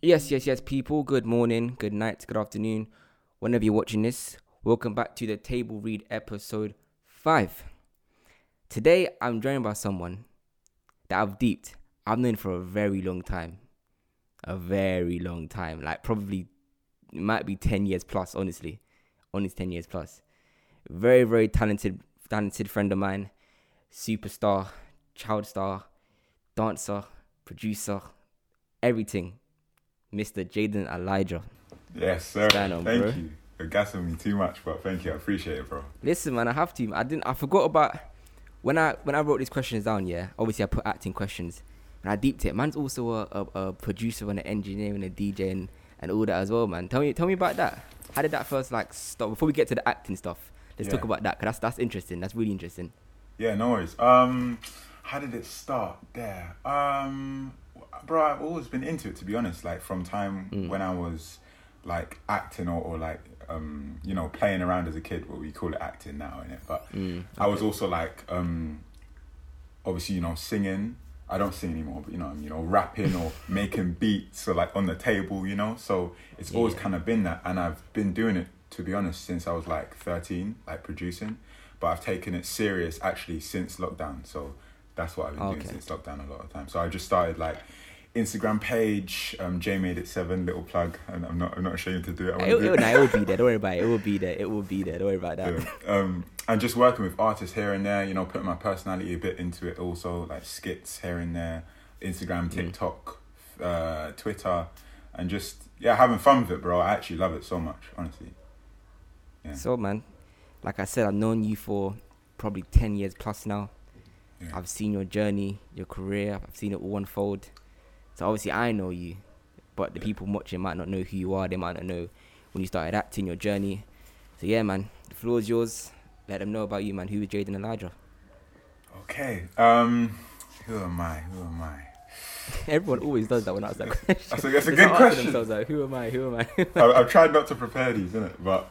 Yes, yes, yes, people. Good morning, good night, good afternoon. Whenever you're watching this, welcome back to the Table Read episode 5. Today, I'm joined by someone that I've deeped. I've known for a very long time. A very long time. Like, probably, it might be 10 years plus, honestly. Honestly, 10 years plus. Very, very talented, talented friend of mine. Superstar, child star, dancer, producer, everything Mr. Jayden Elijah. Yes, sir. On, thank bro. you. You're gassing me too much, but thank you. I appreciate it, bro. Listen, man, I have to. I didn't. I forgot about when I when I wrote these questions down. Yeah, obviously I put acting questions, and I deeped it. Man's also a, a, a producer and an engineer and a DJ and, and all that as well, man. Tell me, tell me about that. How did that first like start? Before we get to the acting stuff, let's talk about that. Cause that's that's interesting. That's really interesting. Yeah, no worries. Um, how did it start there? Um, bro, I've always been into it to be honest. Like from time Mm. when I was like acting or, or like um, you know, playing around as a kid. What we call it acting now, innit? But Mm, I was also like um, obviously you know singing. I don't sing anymore, but you know, I'm you know, rapping or making beats or like on the table, you know. So it's always Yeah. kind of been that, and I've been doing it to be honest since I was like thirteen, like producing. But I've taken it serious actually since lockdown. So that's what I've been Okay. doing since lockdown a lot of time. So I just started like Instagram page, um, J made it seven, little plug, and I'm not I'm not ashamed to do it. It, do it, nah, it will be there. Don't worry about it. It will be there. It will be there. Don't worry about that. yeah. Um, and just working with artists here and there, you know, putting my personality a bit into it also, like skits here and there, Instagram, TikTok, uh, Twitter, and just, yeah, having fun with it, bro. I actually love it so much, honestly. Yeah. So, man, like I said, I've known you for probably 10 years plus now. I've seen your journey, your career, I've seen it all unfold. So, obviously, I know you, but the Yeah. people watching might not know who you are. They might not know when you started acting, your journey. So, yeah, man, the floor is yours. Let them know about you, man. Who is Jayden Elijah? Okay. Um, who am I? Who am I? Everyone always does that when I ask that question. That's a, that's a good question. themselves, like, who am I? Who am I? I, I've tried not to prepare these, innit? But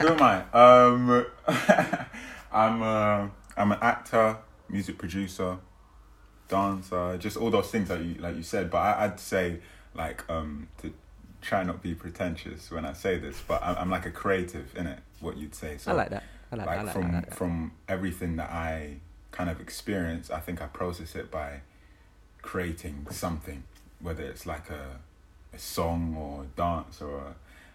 who am I? Um, I'm uh, I'm an actor, music producer, dancer, just all those things that you like you said. But I, I'd say like um to try not to be pretentious when I say this, but I'm, I'm like a creative, in it. What you'd say. So I like that. I like, like that. I like from like that. from everything that I kind of experience, I think I process it by creating something, whether it's like a a song or a dance or a,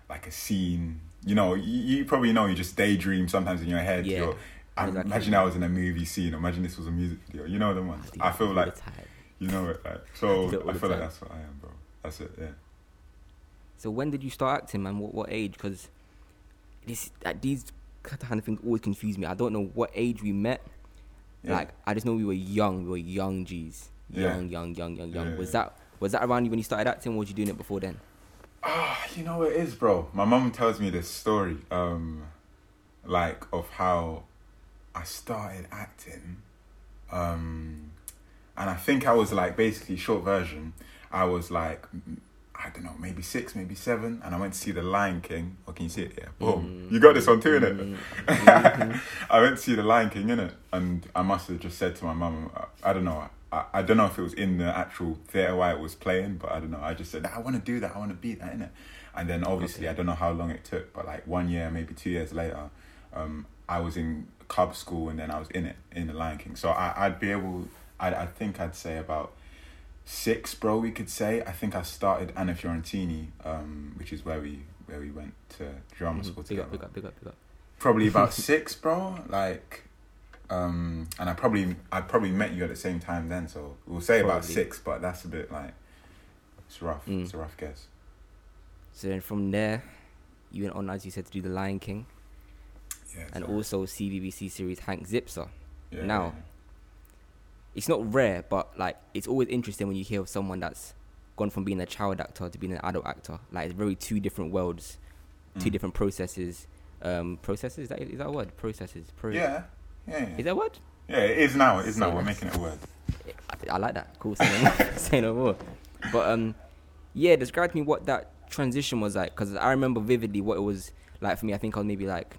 like a scene. You know, you, you probably know you just daydream sometimes in your head. Yeah, You're, I exactly. imagine I was in a movie scene. Imagine this was a music video. You know the ones. I feel like you know it. Like so, it I feel like that's what I am, bro. That's it. Yeah. So when did you start acting, man? What what age? Because this like, these kind of things always confuse me. I don't know what age we met. Yeah. Like I just know we were young. We were young G's. Yeah. Young, young, young, young, young. Yeah, was that was that around you when you started acting? Or was you doing it before then? Ah, you know what it is, bro. My mum tells me this story, um, like of how I started acting, um, and I think I was like basically short version. I was like, I don't know, maybe six, maybe seven, and I went to see The Lion King. Oh, can you see it? Yeah, boom. You got this one too, innit? Mm, I went to see The Lion King, innit? And I must have just said to my mum, I, I don't know, I, I don't know if it was in the actual theatre while it was playing, but I don't know. I just said, I want to do that, I want to be that, innit? And then obviously, Okay. I don't know how long it took, but like one year, maybe two years later, um, I was in club school and then I was in it, in The Lion King. So I, I'd be able, I, I think I'd say about six, bro, we could say. I think I started Anna Fiorentini, um, which is where we where we went to drama school Big together up, big up, big up, big up. probably about six, bro. Like, um, and I probably I probably met you at the same time then, so we'll say about six, but that's a bit like it's rough. Mm. It's a rough guess. So then from there, you went on as you said to do the Lion King Yeah. and so- also CBBC series Hank Zipzer. yeah, now- It's not rare, but like it's always interesting when you hear of someone that's gone from being a child actor to being an adult actor. Like it's very two different worlds, two Mm. different processes. Um, processes is that is that a word? Processes. Pro- Yeah, yeah, yeah. Is that a word? yeah. It is now. It is now. We're making it a word. I, I like that. Cool. Say no more. say no more. But um, yeah, describe to me what that transition was like, because I remember vividly what it was like for me. I think I was maybe like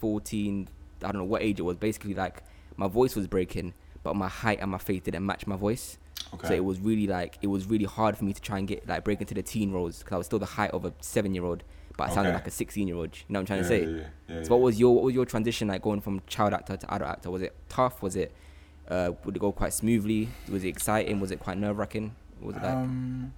fourteen. I don't know what age it was. Basically, like my voice was breaking, but my height and my face didn't match my voice. Okay. So it was really like it was really hard for me to try and get like break into the teen roles because I was still the height of a seven year old, but I sounded Okay. like a sixteen year old. You know what I'm trying yeah, to say? Yeah, yeah, yeah, So what was your what was your transition like going from child actor to adult actor? Was it tough? Was it uh, would it go quite smoothly? Was it exciting? Was it quite nerve wracking? Was it like Um,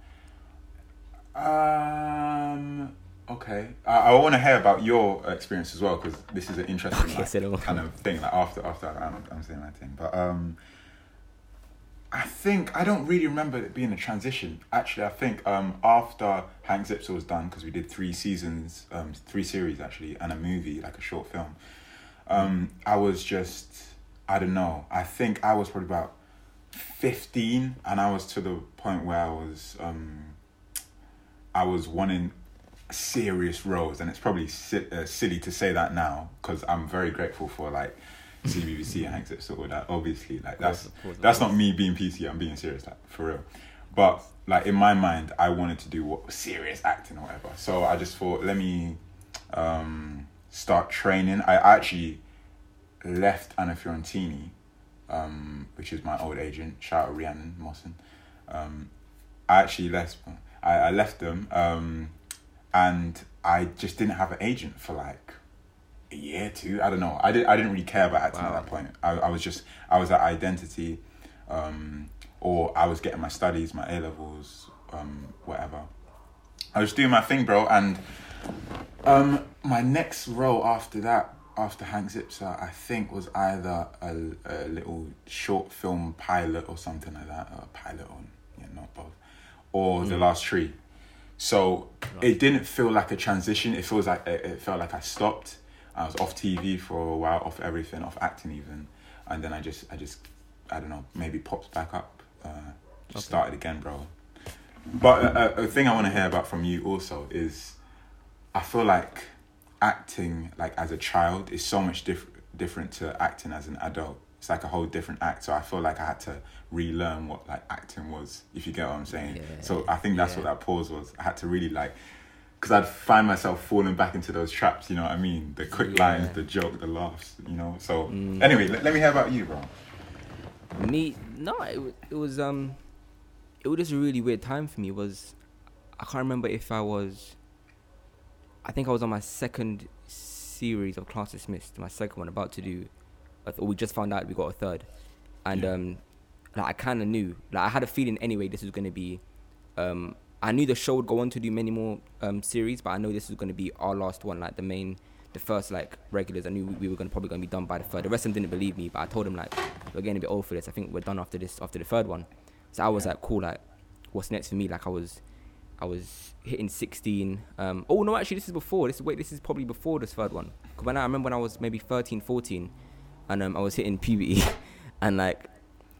um, okay. I, I want to hear about your experience as well because this is an interesting like, kind of thing. Like after after I'm, I'm saying my thing, but um, I think I don't really remember it being a transition. Actually, I think um after Hank Zipzer was done because we did three seasons, um, three series actually, and a movie like a short film. Um, I was just I don't know. I think I was probably about 15 and I was to the point where I was um I was wanting serious roles and it's probably si- uh, silly to say that now because I'm very grateful for like CBBC and Zipzer all that obviously like that's that's not me being PC I'm being serious like for real but like in my mind I wanted to do what serious acting or whatever so I just thought let me um start training I actually left Anna Fiorentini um, which is my old agent. Shout out Rhiannon Mawson. Um, I actually left. I, I left them, um, and I just didn't have an agent for like a year, two. I don't know. I did. I didn't really care about acting Wow. at that point. I, I was just. I was at identity, um, or I was getting my studies, my A levels, um, whatever. I was doing my thing, bro, and um, my next role after that, after Hank Zipzer, I think was either a, a little short film pilot or something like that, or a pilot on, yeah, not both, or The Last Tree. So it didn't feel like a transition. It feels like it, it felt like I stopped. I was off TV for a while, off everything, off acting even, and then I just, I just, I don't know, maybe popped back up, uh, just Okay. started again, bro. But a, a, a thing I want to hear about from you also is, I feel like acting like as a child is so much diff- different to acting as an adult. It's like a whole different act. So I feel like I had to relearn what like acting was. If you get what I'm saying. Yeah, so I think that's yeah. what that pause was. I had to really like, because I'd find myself falling back into those traps. You know what I mean? The quick Yeah. lines, the joke, the laughs. You know. So Mm. anyway, let, let me hear about you, bro. Me, no, it, it was um, it was just a really weird time for me. It was I can't remember if I was. I think I was on my second series of Class Dismissed, my second one, about to do. I thought we just found out we got a third, and um, like I kind of knew, like I had a feeling anyway. This was gonna be, um, I knew the show would go on to do many more um series, but I know this was gonna be our last one, like the main, the first like regulars. I knew we, we were gonna probably gonna be done by the third. The rest of them didn't believe me, but I told them like we're getting a bit old for this. I think we're done after this, after the third one. So I was like, cool, like what's next for me? Like I was, I was hitting 16. Um, oh no, actually this is before. This wait, this is probably before this third one. Because when I remember when I was maybe 13, 14, and um, I was hitting puberty, and like,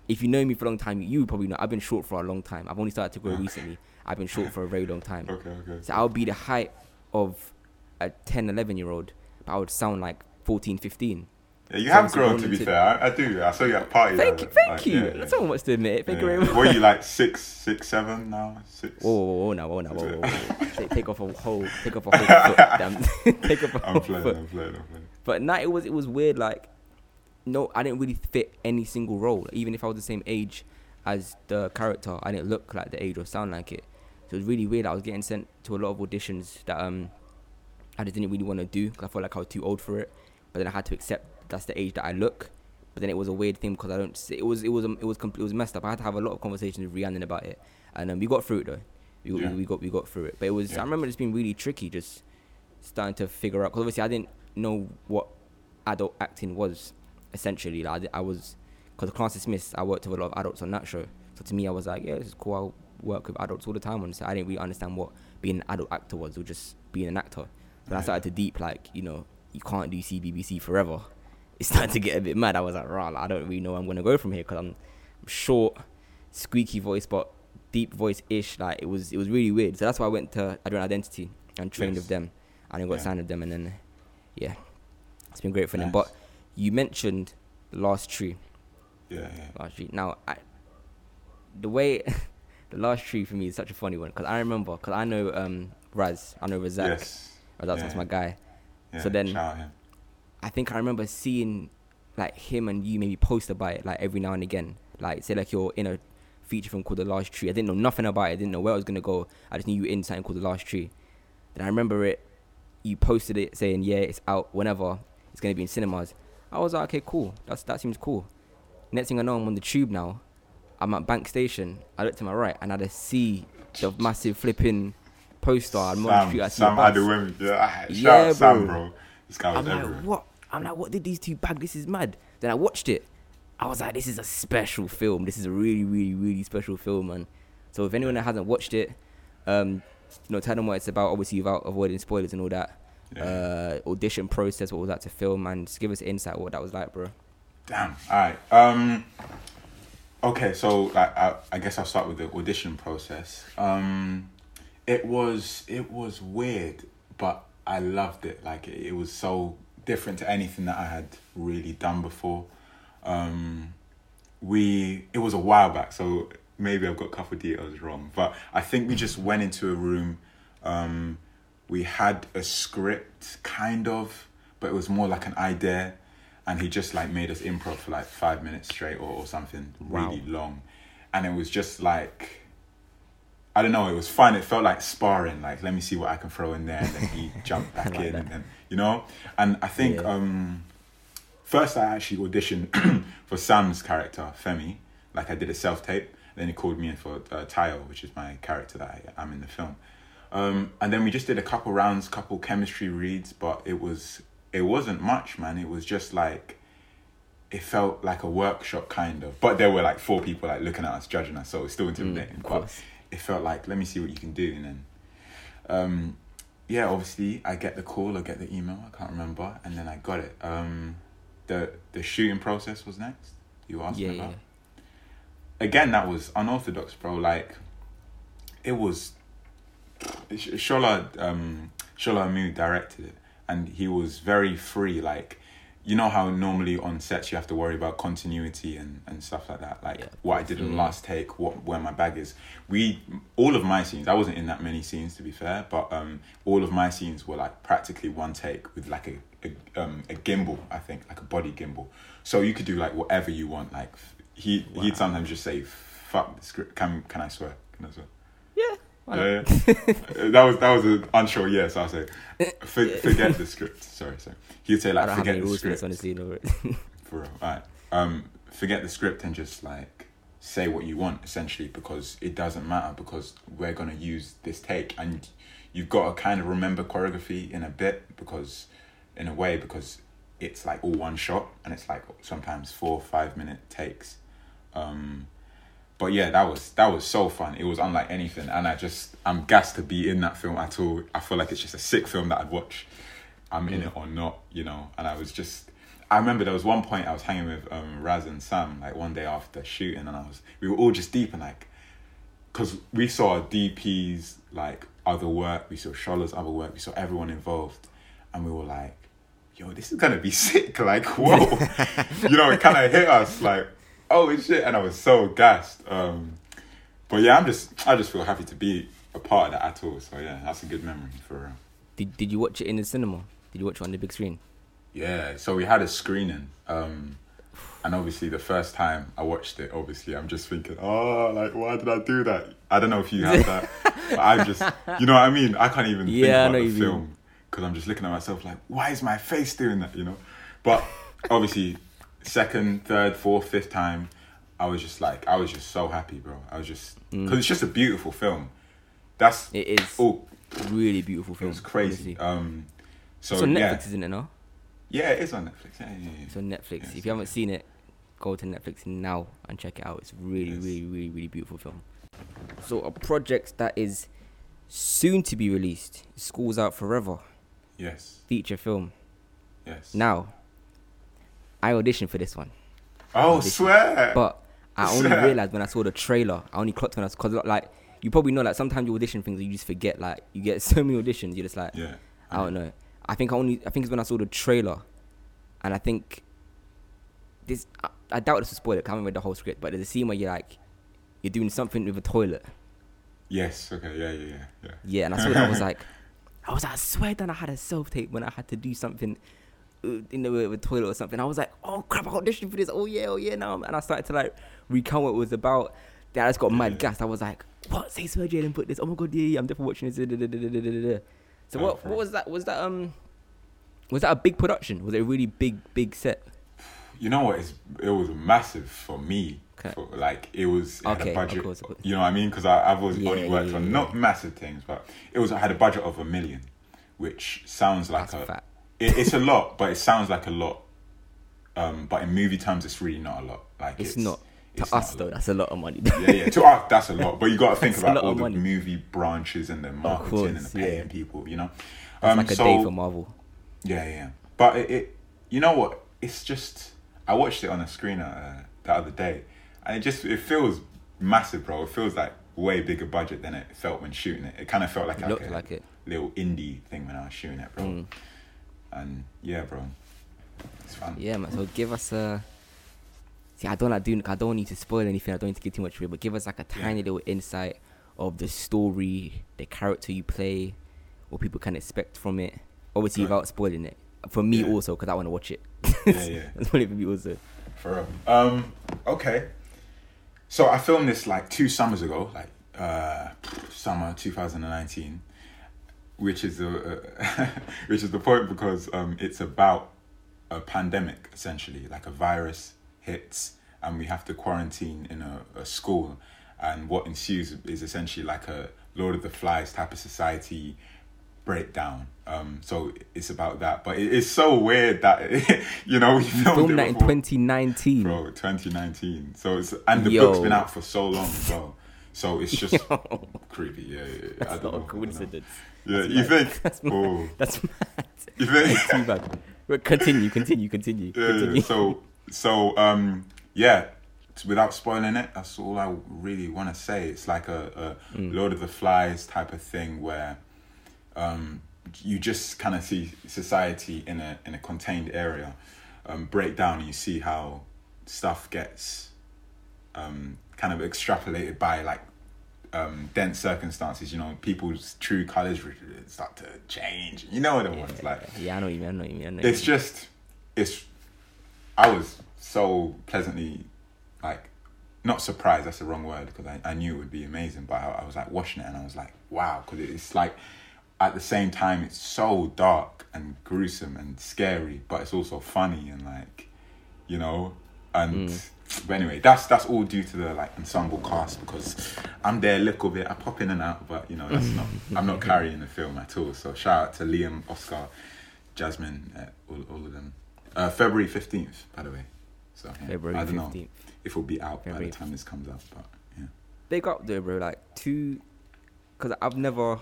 if you know me for a long time, you probably know I've been short for a long time. I've only started to grow recently. I've been short for a very long time. Okay, okay. So I'll be the height of a 10, 11 year old, but I would sound like 14, 15. Yeah, you So have grown to be fair. I, I do. I saw you at parties. Thank you, thank you. Yeah, yeah. Someone wants to admit it. Thank you Yeah. very much. Are you like six, six, seven now? Six. Oh, whoa, now, whoa, now, whoa, whoa, whoa. take, take off a whole, take off a whole foot, damn. take off a I'm whole playing. foot. I'm playing. I'm playing. But no, it was it was weird. Like, no, I didn't really fit any single role. Even if I was the same age as the character, I didn't look like the age or sound like it. So it was really weird. I was getting sent to a lot of auditions that um I just didn't really want to do because I felt like I was too old for it. But then I had to accept that's the age that I look. But then it was a weird thing because I don't. It was it was um, it was complete, it was messed up. I had to have a lot of conversations with Rhiannon about it, and um, we got through it though. We, got Yeah. we, we got we got through it. But it was Yeah. I remember it's been really tricky just starting to figure out because obviously I didn't know what adult acting was essentially. Like I, I was because the class dismissed. I worked with a lot of adults on that show, so to me I was like, yeah, this is cool. I'll work with adults all the time on. So I didn't really understand what being an adult actor was, or just being an actor. But I started to deep like you know you can't do CBBC forever. It started to get a bit mad. I was like, rah, like, I don't really know where I'm gonna go from here because I'm short, squeaky voice, but deep voice ish. Like it was, it was really weird. So that's why I went to Adrian Identity and trained Yes. with them, and I got Yeah. signed with them, and then yeah, it's been great for them. But you mentioned the last tree, Yeah, yeah. last tree. Now, I, the way the last tree for me is such a funny one because I remember because I know um Raz, I know Razak, Yes. Razak's Yeah. my guy. Yeah. So then- Shout out him. I think I remember seeing like him and you maybe post about it like every now and again. Like say like you're in a feature film called The Last Tree. I didn't know nothing about it. I didn't know where I was gonna go. I just knew you were in something called The Last Tree. Then I remember it. You posted it saying, "Yeah, it's out whenever. It's gonna be in cinemas." I was like, "Okay, cool. That's that seems cool." Next thing I know, I'm on the tube now. I'm at Bank Station. I look to my right and I just see the massive flipping poster. I'm on the street. I see Sam bus. Adewunmi. Yeah, shout Yeah, out Sam, bro. bro. This guy was I'm like, what? I'm like, what did these two bag? This is mad. Then I watched it. I was like, this is a special film. This is a really, really, really special film, man. So if anyone that hasn't watched it, um, you know, tell them what it's about. Obviously, without avoiding spoilers and all that. Yeah. Uh, audition process, what was that to film, and just give us insight what that was like, bro. Damn. All right. Um. Okay, so like, I, I guess I'll start with the audition process. Um, it was it was weird, but I loved it. Like it, it was so different to anything that I had really done before. Um, we it was a while back, so maybe I've got a couple of details wrong, but I think we just went into a room. Um, we had a script, kind of, but it was more like an idea, and he just like made us improv for like five minutes straight or, or something Wow. really long, and it was just like. I don't know. It was fun. It felt like sparring. Like, let me see what I can throw in there, and then he jumped back like in, that. and you know. And I think Yeah. um, first I actually auditioned for Sam's character Femi. Like I did a self tape. Then he called me in for uh, Tayo, which is my character that I am in the film. Um, and then we just did a couple rounds, couple chemistry reads, but it was it wasn't much, man. It was just like it felt like a workshop kind of. But there were like four people like looking at us, judging us, so it was still intimidating. Mm, but it felt like let me see what you can do, and then um, yeah, obviously I get the call, I get the email, I can't remember, and then I got it. Um, the the shooting process was next. You asked Yeah, me yeah. about. Again, that was unorthodox, bro. Like, it was. Sh- Shola um Shola Amoo directed it, and he was very free. Like, you know how normally on sets you have to worry about continuity and, and stuff like that. Like Yeah, what I did in Yeah. last take, what where my bag is. We all of my scenes. I wasn't in that many scenes to be fair, but um all of my scenes were like practically one take with like a a, um, a gimbal. I think like a body gimbal. So you could do like whatever you want. Like he Wow. he'd sometimes just say, "Fuck the script." Can can I swear? Can I swear? Yeah. That was that was an unsure yes. I'll say, for, forget the script. Sorry, sorry. He'd say like, forget the script. this, honestly. No. For real. Alright. Um, forget the script and just like say what you want essentially because it doesn't matter because we're gonna use this take and you've got to kind of remember choreography in a bit because in a way because it's like all one shot and it's like sometimes four or five minute takes. Um, but yeah, that was that was so fun. It was unlike anything, and I just I'm gassed to be in that film at all. I feel like it's just a sick film that I'd watch. I'm in it or not, you know. And I was just, I remember there was one point I was hanging with um, Raz and Sam like one day after shooting, and I was we were all just deep and like, cause we saw DP's like other work, we saw Shola's other work, we saw everyone involved, and we were like, yo, this is gonna be sick. Like, whoa, you know, it kind of hit us like, oh shit, and I was so gassed. Um, but yeah, I'm just, I just feel happy to be a part of that at all. So yeah, that's a good memory for real. Did Did you watch it in the cinema? Did you watch it on the big screen? Yeah, so we had a screening. Um, and obviously, the first time I watched it, obviously, I'm just thinking, oh, like, why did I do that? I don't know if you have that. but I just, you know what I mean? I can't even think Yeah, I about the film because I'm just looking at myself like, why is my face doing that, you know? But obviously, second, third, fourth, fifth time, I was just like, I was just so happy, bro. I was just, because it's just a beautiful film. That's, Mm. It is oh, really beautiful it film. was crazy. honestly. Um, so, it's on Netflix, yeah. isn't it? No, Yeah, it is on Netflix. Yeah, yeah, yeah. it's on Netflix. Yes, if you haven't seen it, go to Netflix now and check it out. It's really, really, really, really beautiful film. So a project that is soon to be released. School's Out Forever Yes, feature film. yes. Now, I auditioned for this one, Oh, swear. but I only Swear. realized when I saw the trailer. I only clocked when I because like you probably know like sometimes you audition things and you just forget. Like you get so many auditions, you're just like yeah. I don't know. I think I only I think it's when I saw the trailer, and I think this I, I doubt this will spoil it. 'cause I haven't read the whole script, but there's a scene where you're like you're doing something with a toilet. Yes. Okay. Yeah. Yeah. Yeah. Yeah. Yeah, and I saw that I was like, I was like, I swear that I had a self tape when I had to do something in the with a toilet or something. I was like, oh crap, I auditioned for this. Oh yeah, oh yeah, now. And I started to like recount what it was about. that just got mad gas. I was like, what? Say Sir Jayden put this. Oh my god, yeah, yeah I'm definitely watching this. So what? What was that? Was that um? Was that a big production? Was it a really big, big set? You know what? It's, it was massive for me. Okay. For, like it was it had a budget. course. You know what I mean? Because I've always Yeah, only worked yeah, on yeah. not massive things, but it was I had a budget of a million, which sounds like That's a. fat. It, it's a lot, but it sounds like a lot. Um, but in movie terms, it's really not a lot. Like It's, it's, not. To it's us though, lot. that's a lot of money. yeah, yeah. To us, that's a lot. But you got to think about all the money. movie branches and the marketing course, and the yeah. paying people. You know, um, like a so, day for Marvel. yeah, yeah. But it, it, you know what? It's just I watched it on a screener uh, the other day, and it just it feels massive, bro. It feels like way bigger budget than it felt when shooting it. It kind of felt like, It like a like it. little indie thing when I was shooting it, bro. Mm. And yeah, bro, it's fun. Yeah, man. So give us a. See, I don't like doing. I don't need to spoil anything. I don't need to give too much away. But give us like a Yeah. tiny little insight of the story, the character you play, what people can expect from it. Obviously, without spoiling it. For me Yeah. also, because I want to watch it. Yeah, yeah. That's for me also. For real. Um, okay. So I filmed this like two summers ago, like uh, summer 2019, which is the uh, which is the point because um, it's about a pandemic essentially, like a virus hits and we have to quarantine in a, a school, and what ensues is essentially like a Lord of the Flies type of society breakdown. Um, so it's about that, but it is so weird that you know we filmed, Filmed it that in 2019. Bro, 2019. So it's and the Yo. book's been out for so long as well. So it's just Yo, creepy. Yeah, yeah. yeah. I that's don't not know, a I don't know. coincidence. Yeah, That's you mad. think? That's mad. Oh, That's mad. you think? It's too bad. But continue, continue, continue. yeah, continue. yeah. So, so um, yeah. Without spoiling it, that's all I really want to say. It's like a, a Mm. Lord of the Flies type of thing where um, you just kind of see society in a in a contained area um, break down, and you see how stuff gets um, kind of extrapolated by like um, dense circumstances. You know, people's true colors start to change. You know what it was like. yeah, I know you mean. I know you mean. I know what you It's mean. just, it's. I was so pleasantly, like, not surprised. That's the wrong word because I, I knew it would be amazing. But I, I was like watching it and I was like, wow, because it's like, at the same time, it's so dark and gruesome and scary, but it's also funny and like, you know, and. But anyway, that's that's all due to the like ensemble cast because I'm there a little bit. I pop in and out, but you know that's not. I'm not carrying the film at all. So shout out to Liam, Oscar, Jasmine, uh, all, all of them. Uh, February 15th, by the way. So yeah, February I don't know 15th. if it'll be out by the time this comes out, but yeah. They got there, bro. Like two, because I've never,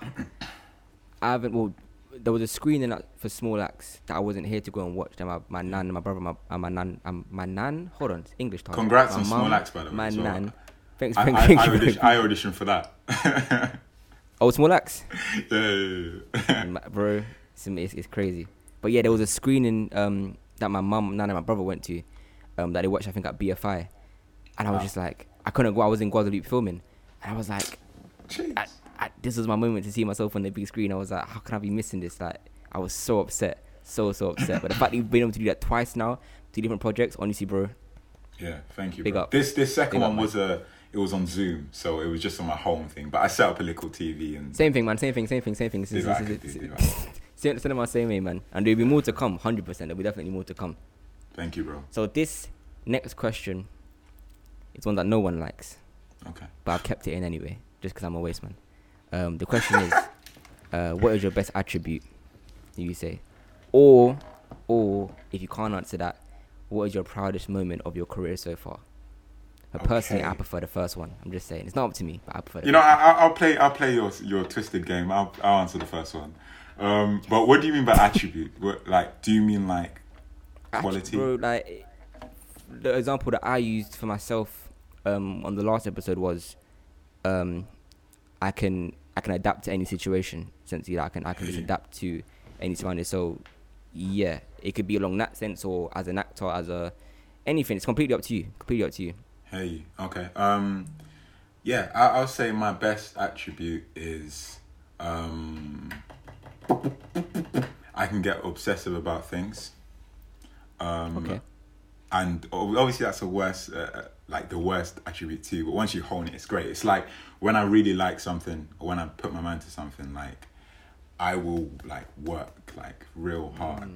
I haven't. Well, there was a screening for Small Acts that I wasn't here to go and watch. That my my nan, and my brother, my and my nan, um, my nan. Hold on, English time. Congrats my on Small Acts, by the way, My well. nan. Thanks, I, thank, I, thank I, very audition, I auditioned for that. Oh, Small Acts, yeah, yeah, yeah. Bro. It's, it's, it's crazy. But yeah, there was a screening um that my mum, nan, and my brother went to, um that they watched I think at BFI, and I was Wow. just like, I couldn't go. I was in Guadeloupe filming, and I was like, Jeez. I, I, this was my moment to see myself on the big screen. I was like, how can I be missing this? Like, I was so upset, so so upset. but the fact that you've been able to do that twice now, two different projects, honestly, bro, Yeah, thank you. Big bro. up. This this second Big one man. was a it was on Zoom, so it was just on my home thing. But I set up a little TV and same thing, man, same thing, same thing, same thing. This this is- this did is- what I could do. Same cinema, same way, man. And there'll be more to come, hundred percent. There'll be definitely more to come. Thank you, bro. So this next question is one that no one likes, Okay. but I've kept it in anyway, just because I'm a waste man. Um, the question is, uh, what is your best attribute? You say, or, or if you can't answer that, what is your proudest moment of your career so far? But personally, I prefer the first one. I'm just saying, it's not up to me, but I prefer. The You know, I, I- I'll play. I'll play your your twisted game. I'll I'll answer the first one. Um, but what do you mean by attribute? What, like, do you mean like quality? bro. Like the example that I used for myself um, on the last episode was, um, I can I can adapt to any situation. Essentially, like, I can I can just adapt to any surrounding. So yeah, it could be along that sense or as an actor, as a anything. It's completely up to you. Completely up to you. Hey, okay. Um, yeah, I, I'll say my best attribute is um, I can get obsessive about things. Um, Okay. And obviously, that's a worse, uh, uh, like the worst attribute too. But once you hone it, it's great. It's like when I really like something or when I put my mind to something, like I will like work like real hard.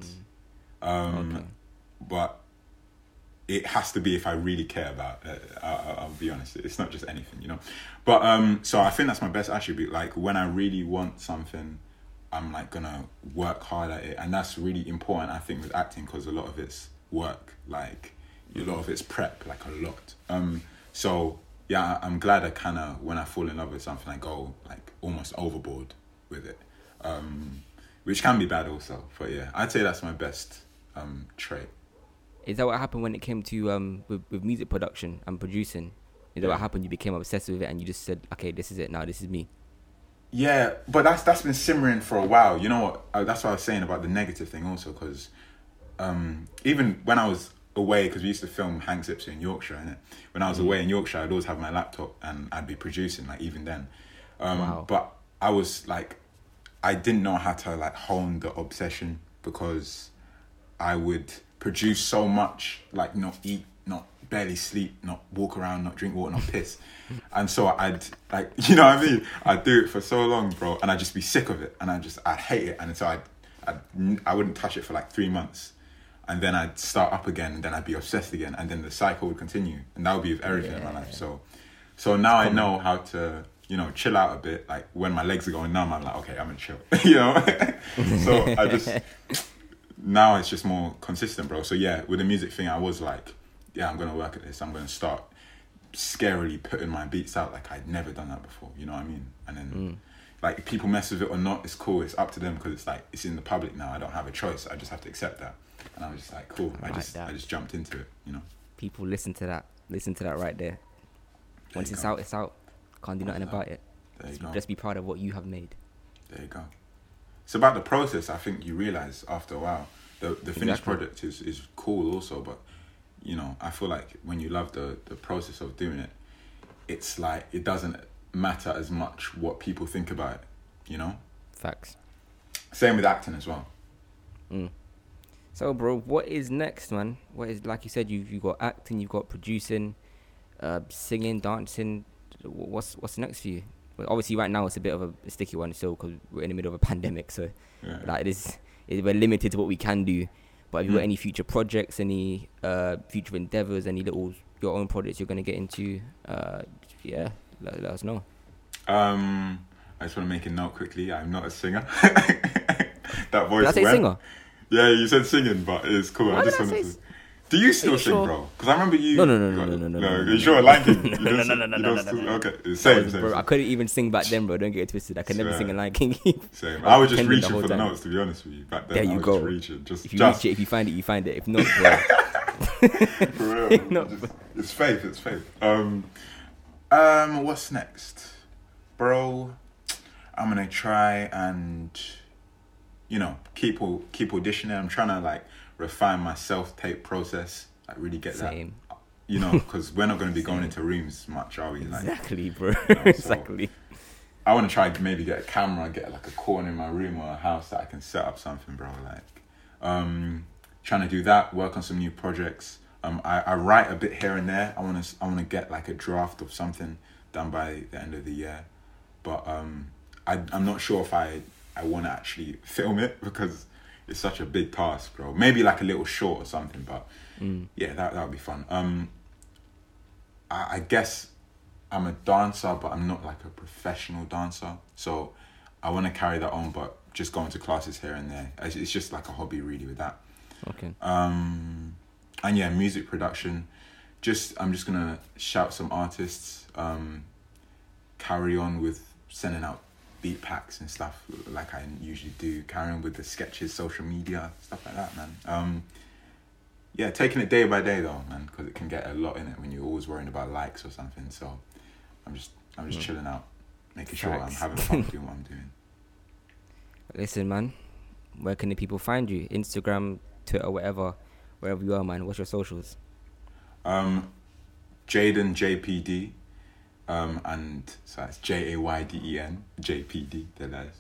Um, Okay. But it has to be if I really care about it. I, I- I'll be honest. It's not just anything, you know. But um, so I think that's my best attribute. Like when I really want something, I'm like gonna work hard at it, and that's really important. I think with acting because a lot of it's work. Like a lot of it's prep, like a lot. Um, so yeah, I'm glad I kind of when I fall in love with something, I go like almost overboard with it, um, which can be bad also. But yeah, I'd say that's my best um, trait. Is that what happened when it came to um with, with music production and producing? Is that Yeah. what happened? You became obsessed with it and you just said, okay, this is it now. This is me. Yeah, but that's that's been simmering for a while. You know what? Uh, that's what I was saying about the negative thing also, because um, even when I was away, because we used to film Hank Zipzer in Yorkshire, innit? When I was away in Yorkshire, I'd always have my laptop and I'd be producing, like even then. Um, Wow. But I was like, I didn't know how to like hone the obsession because I would produce so much, like not eat, not barely sleep, not walk around, not drink water, not piss. And so I'd like, you know what I mean? I'd do it for so long, bro, and I'd just be sick of it, and I just I'd hate it, and so I'd, I'd I wouldn't touch it for like three months, and then I'd start up again, and then I'd be obsessed again, and then the cycle would continue, and that would be with everything in my life. So, so now I know how to. You know, chill out a bit. Like when my legs are going numb, I'm like, okay, I'm gonna chill. you know, so I just now it's just more consistent, bro. So yeah, with the music thing, I was like, yeah, I'm gonna work at this. I'm gonna start scarily putting my beats out like I'd never done that before. You know what I mean? And then mm. like if people mess with it or not, it's cool. It's up to them because it's like it's in the public now. I don't have a choice. I just have to accept that. And I was just like, cool. I like just that. I just jumped into it. You know. People listen to that. Listen to that right there. There Once it's go. out, it's out. Can't do nothing That's about it. There you Just, go. just be proud of what you have made. There you go. It's about the process. I think you realize after a while, the the finished Exactly. product is is cool also, but you know, I feel like when you love the the process of doing it, it's like it doesn't matter as much what people think about it. You know. Facts. Same with acting as well. Mm. So, bro, what is next, man? What is like you said? You you got acting, you've got producing, uh, singing, dancing. What's what's next for you? Well, obviously, right now it's a bit of a sticky one still because we're in the middle of a pandemic. So, Yeah. like, it is it, we're limited to what we can do. But have you got Mm. any future projects, any uh future endeavors, any little your own projects you're gonna get into? Uh, yeah, let, let us know. Um, I just want to make a note quickly. I'm not a singer. that voice Did I say went. singer? Yeah, you said singing, but it's cool. Why I just did I say to. s- Do you still you sing, sure? bro? Because I remember you. No, no, no, you no, got- no, no, no, no, You no, sure? Lion King. You No, no, no, no, no, no, no, no. Okay, same, was- same, bro, I couldn't even sing back then, bro. Don't get it twisted. I could never Swear. sing a Lion King. Same. I I was was just pretending the reaching whole for the notes, to be honest with you. Back then, There I you was go. just reaching. Just, If you just reach it, if you find it, you find it. If not, bro, for real. No, Just- it's faith. It's faith. Um, um, what's next, bro? I'm gonna try and, you know, keep keep auditioning. I'm trying to like refine my self tape process. Like really get same. that. You know, because we're not gonna be going into rooms much, are we? Like, Exactly, bro. You know, so- exactly. I want to try to maybe get a camera, get like a corner in my room or a house that I can set up something, bro. Like, um, trying to do that, work on some new projects. Um, I, I write a bit here and there. I want to I want to get like a draft of something done by the end of the year, but um, I I'm not sure if I I want to actually film it because it's such a big task, bro. Maybe like a little short or something, but Mm. yeah, that that would be fun. Um, I, I guess I'm a dancer, but I'm not like a professional dancer. So I want to carry that on, but just going to classes here and there. It's it's just like a hobby, really, with that. Okay. Um, and yeah, music production. Just I'm just gonna shout some artists. Um, carry on with sending out beat packs and stuff like I usually do. Carry on with the sketches, social media stuff like that, man. Um, yeah, taking it day by day though, man, because it can get a lot in it when you're always worrying about likes or something. So I'm just I'm just Mm. chilling out, making sure I'm having fun doing what I'm doing. Listen, man. Where can the people find you? Instagram, Twitter, whatever, wherever you are, man. What's your socials? Um, Jayden JPD, um, and so that's J A Y D E N JPD. There that is.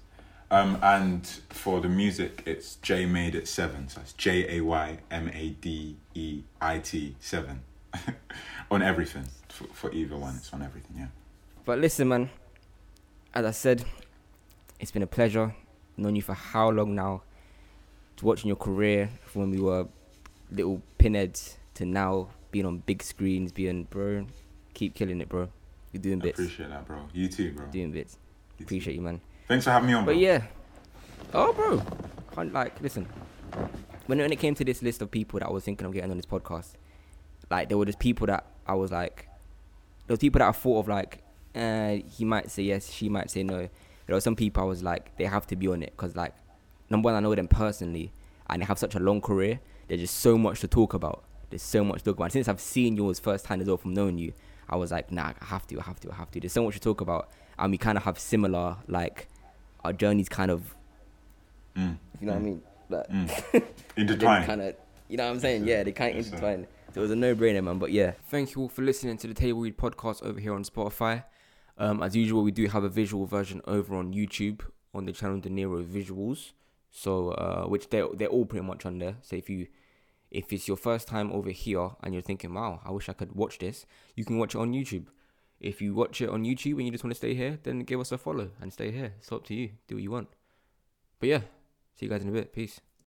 Um, and for the music, it's J made it seven. So that's J A Y M A D E I T seven. on everything for, for either one. It's on everything. Yeah. But listen, man. As I said, it's been a pleasure. Known you for how long now? To watching your career from when we were little pinheads to now being on big screens, being bro. Keep killing it, bro. You're doing I bits. appreciate that, bro. You too, bro. Doing bits. You too. Appreciate you, man. Thanks for having me on, bro. But yeah. Oh, bro. Can't, like, listen. When, when it came to this list of people that I was thinking of getting on this podcast, like, there were just people that I was like, there was people that I thought of, like, uh, he might say yes, she might say no. There were some people I was like, they have to be on it because, like, number one, I know them personally and they have such a long career. There's just so much to talk about. There's so much to talk about. Since I've seen yours firsthand as well from knowing you, I was like, nah, I have to, I have to, I have to. There's so much to talk about, and we kind of have similar, like, our journeys kind of, Mm. you know what I mean? Like, Mm. Intertwined. kind of, you know what I'm saying? Yeah, they kind of Yes, sir. intertwine. So it was a no-brainer, man. But yeah, thank you all for listening to the Table Read podcast over here on Spotify. Um, as usual, we do have a visual version over on YouTube on the channel De Niro Visuals. So, uh, which they they're all pretty much on there. So if you if it's your first time over here and you're thinking, wow, I wish I could watch this, you can watch it on YouTube. If you watch it on YouTube and you just want to stay here, then give us a follow and stay here. It's up to you. Do what you want. But yeah, see you guys in a bit. Peace.